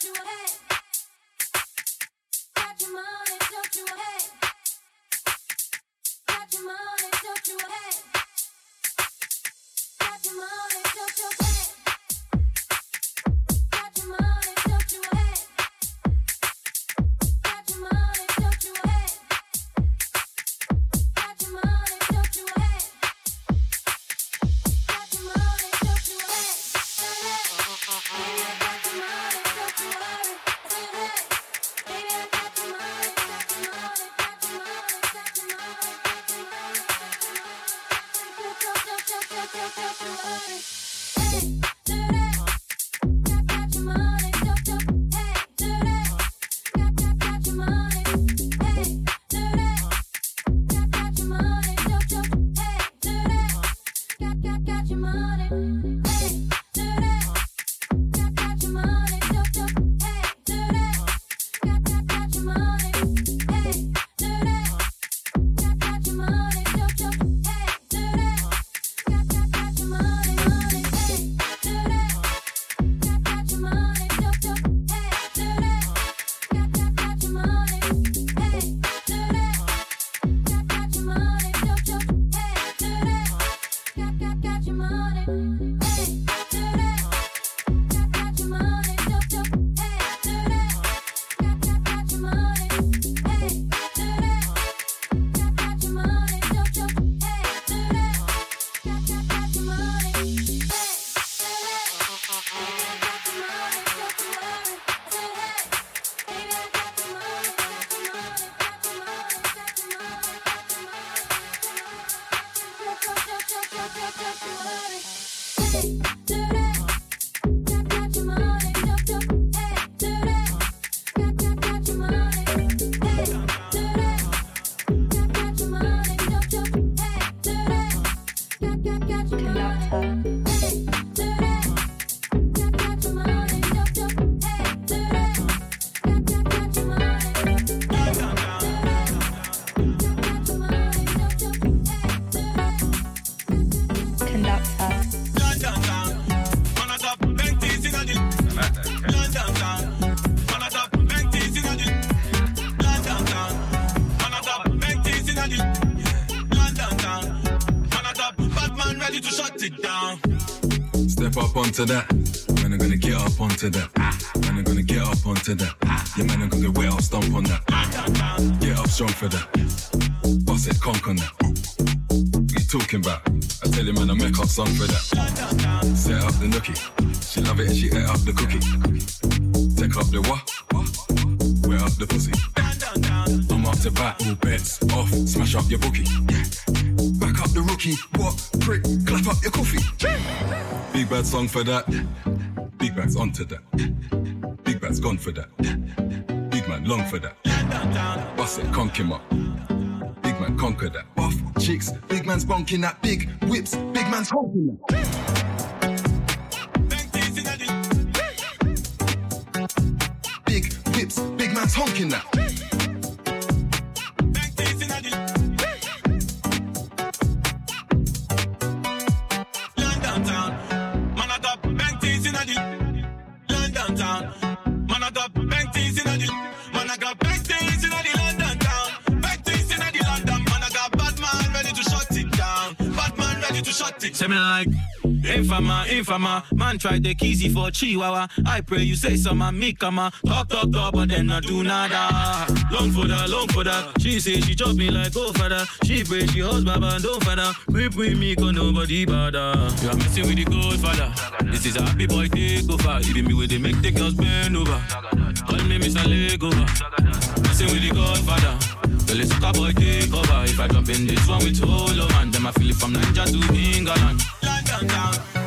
onto that. Man, Song for that. Big bad's onto that. Big bad's gone for that. Big man long for that. Bust it, conk him up. Big man conquer that. Off chicks, big man's bonking that. Big whips, big man's honking that. Big whips, big man's honking that. Like Infama, infama, man try take easy for Chihuahua. I pray you say some and me come talk, talk, talk, but then I do nada. Long for that, long for that. She say she chop me like oh father. She pray she holds baba and don't father. Whip with me, cause nobody bother. You are messing with the Godfather. This is a happy boy take over. Even me with the make the girls bend over. Call me Mr. Lego. Messing with the Godfather. Well, it's a boy take over. If I jump in this one with of man, then I feel it from Niger to England. London town.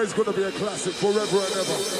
Always going to be a classic forever and ever.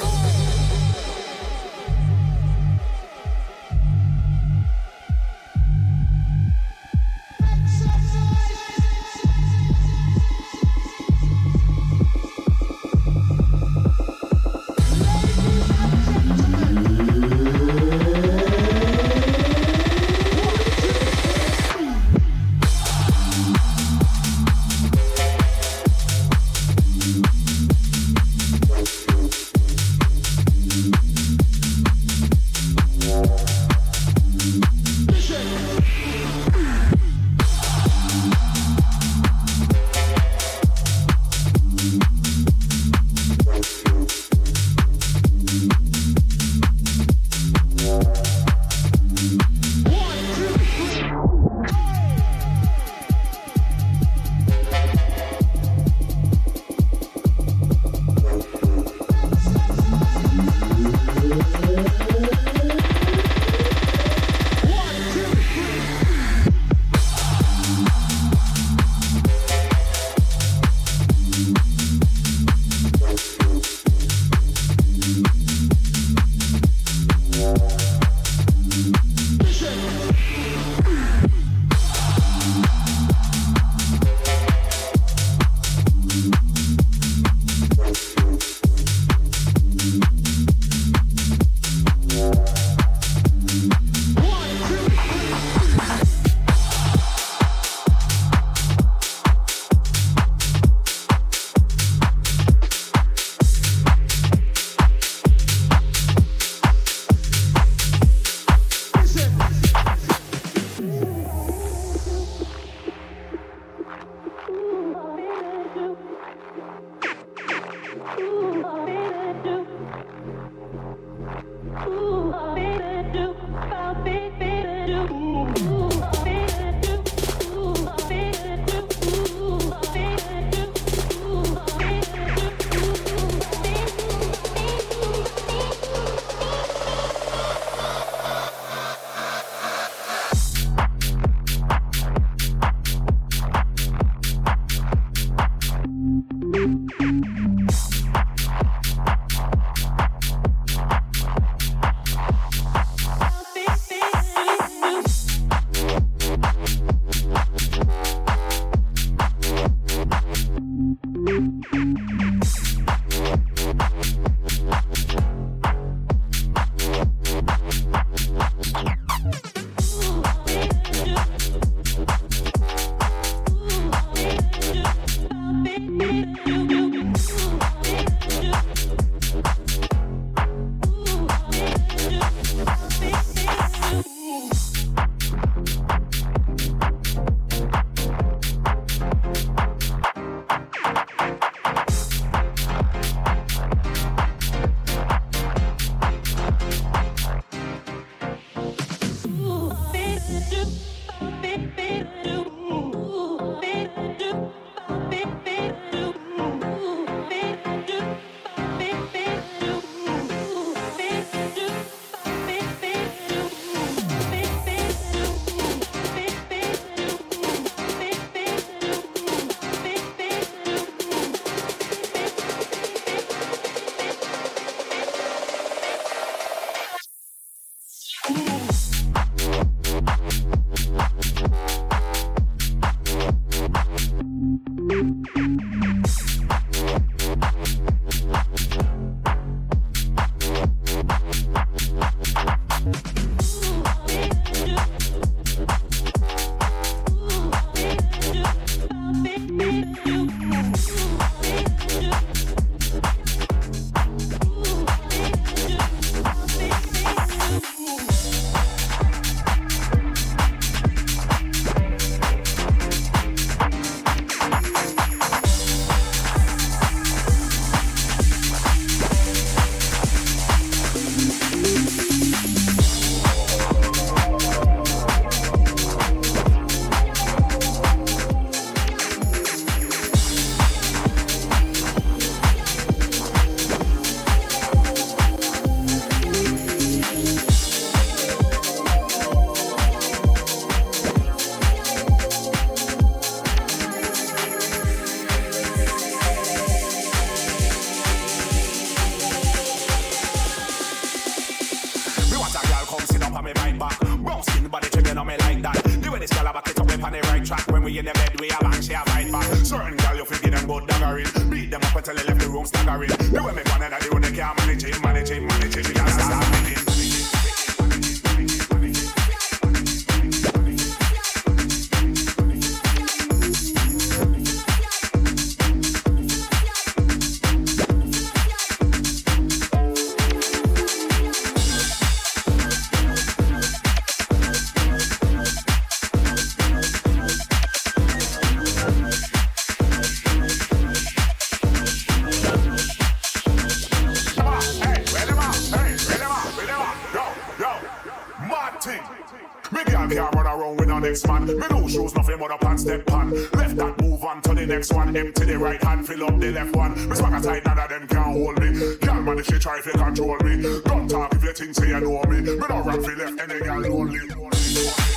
next man. Me no shoes, nothing but a pants step pan. Left that move on to the next one. Empty the right hand, fill up the left one. Me swagger tight, none of them can hold me. Girl man, if she try, to control me. Don't talk if you think say you know me. Me no run for left, any girl lonely. lonely.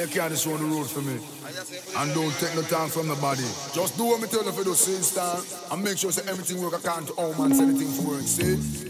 You can't just run the road for me. And don't take no time from nobody. Just do what me tell you for the same style. And make sure say everything work according to how man say anything for work. See?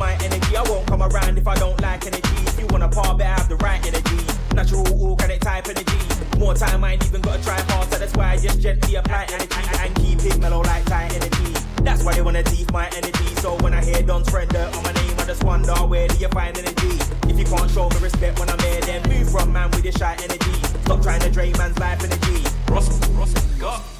my energy. I won't come around if I don't like energy. If you wanna part, better have the right energy. Natural, organic type energy. More time, I ain't even gotta try hard, so that's why I just gently apply energy and keep it mellow like tight energy. That's why they wanna teeth my energy. So when I hear Don's friend on my name, I just wonder where do you find energy? If you can't show me respect when I'm here, then move from man with your shy energy. Stop trying to drain man's life energy. Russell, Russell, go.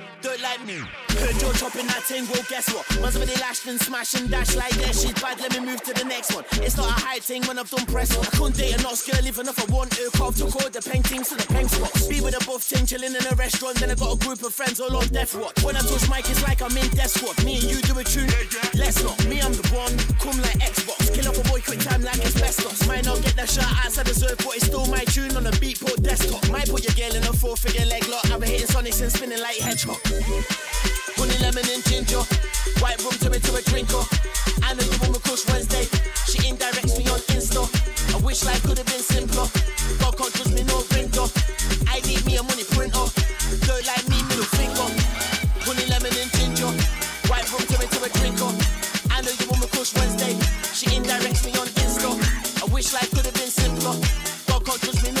that. Thing? Well guess what? Once when they lash then smash and dash like that, she's bad, let me move to the next one. It's not a high thing when I've done press. I couldn't date a not girl even if I want to. Carve to call the paintings to the pen spots. Be with a buff ting chilling in a restaurant. Then I got a group of friends all on death watch. When I touch mic, it's like I'm in death squad. Me and you do a tune. Let's not. Me, I'm the one. Come like Xbox. Kill off a boy quick time like it's best asbestos. Might not get that shot I deserve, but it's still my tune on a beat put desktop. Might put your girl in a four figure leg lock. I been hitting sonics and spinning like hedgehog. Honey, lemon, and ginger. White room to me to a drinker. I know you want me Kush Wednesday. She indirects me on Insta. I wish life could have been simpler. God can't trust me, no printer. I need me a money printer. Girl like me, middle finger. Honey, lemon, and ginger. White room to me to a drinker. I know you want me Kush Wednesday. She indirects me on Insta. I wish life could have been simpler. God can't trust me, no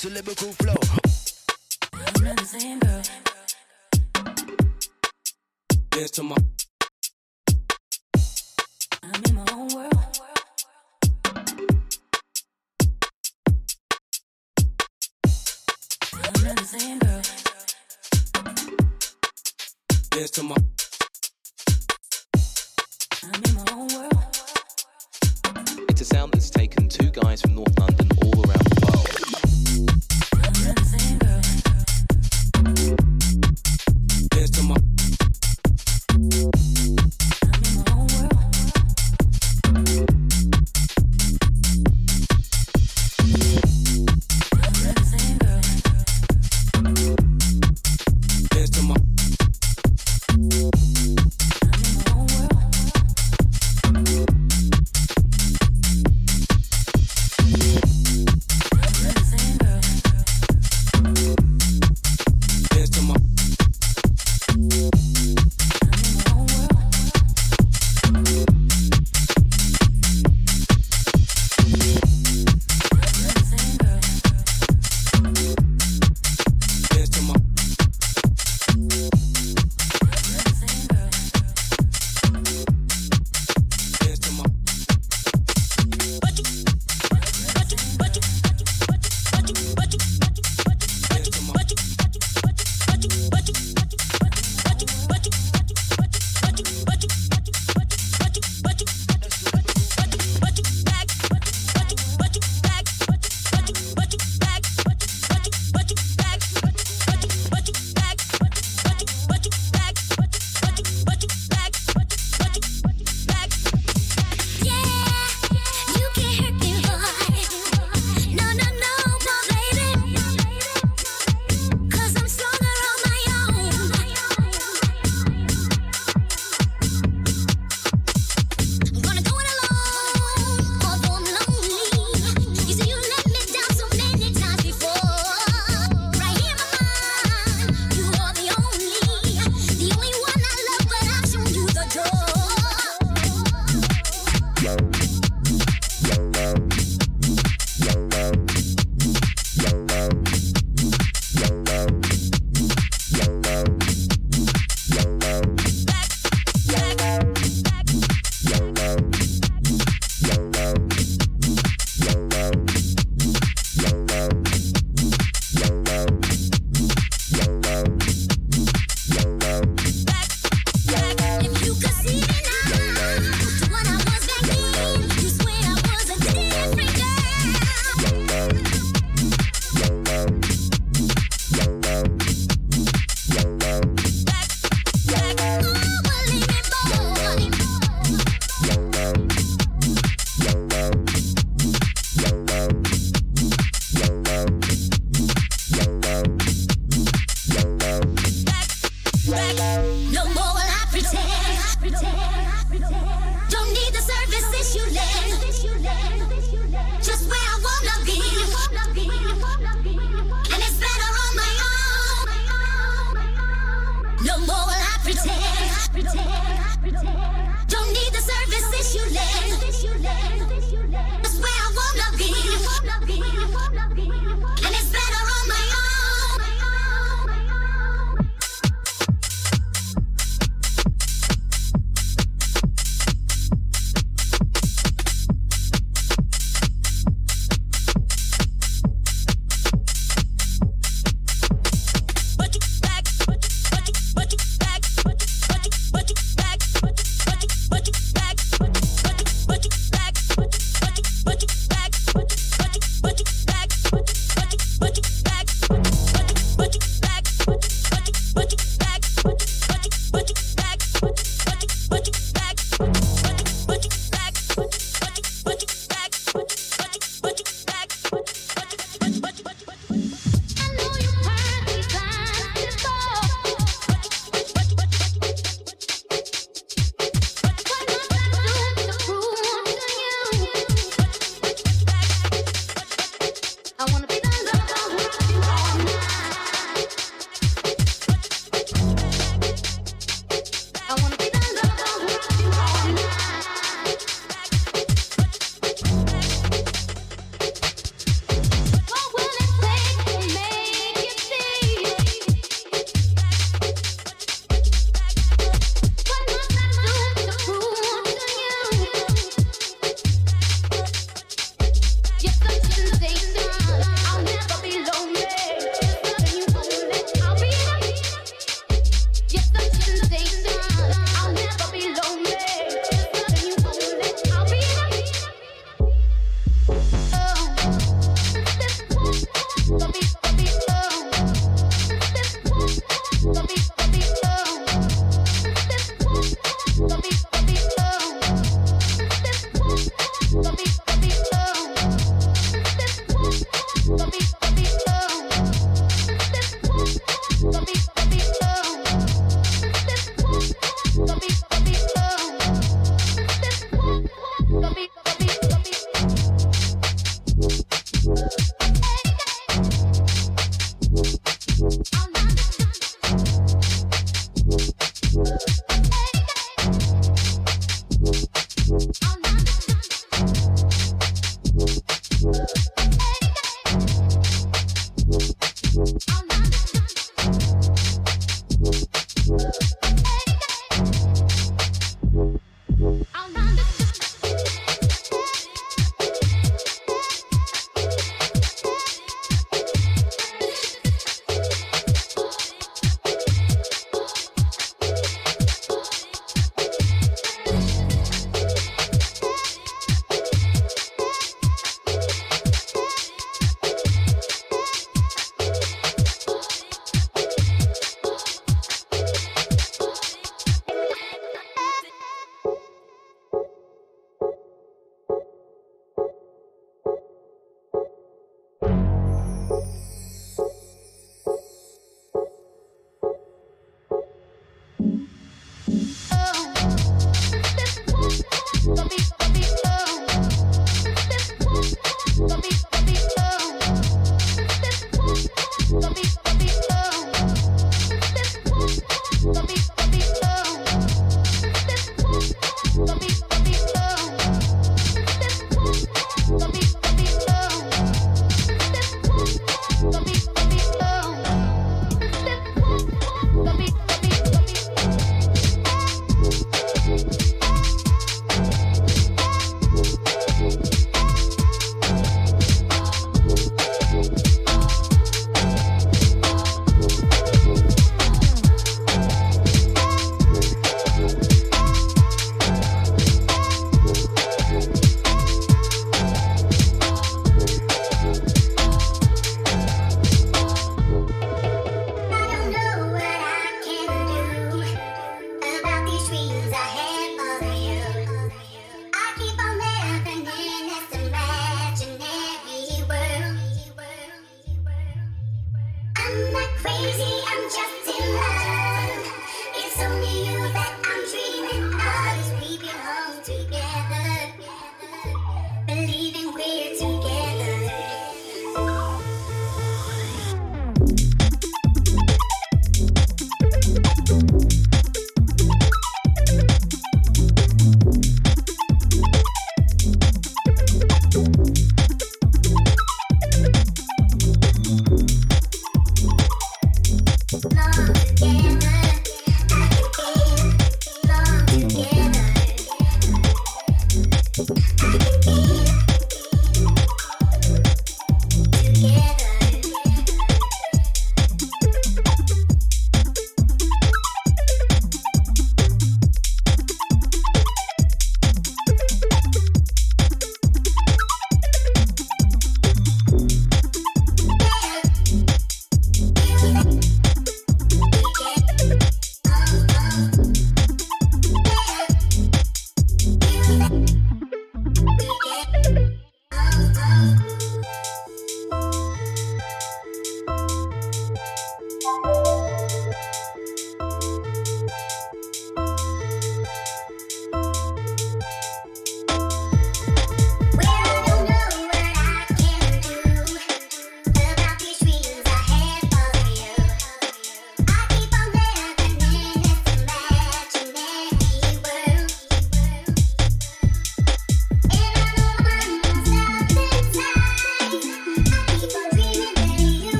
Dance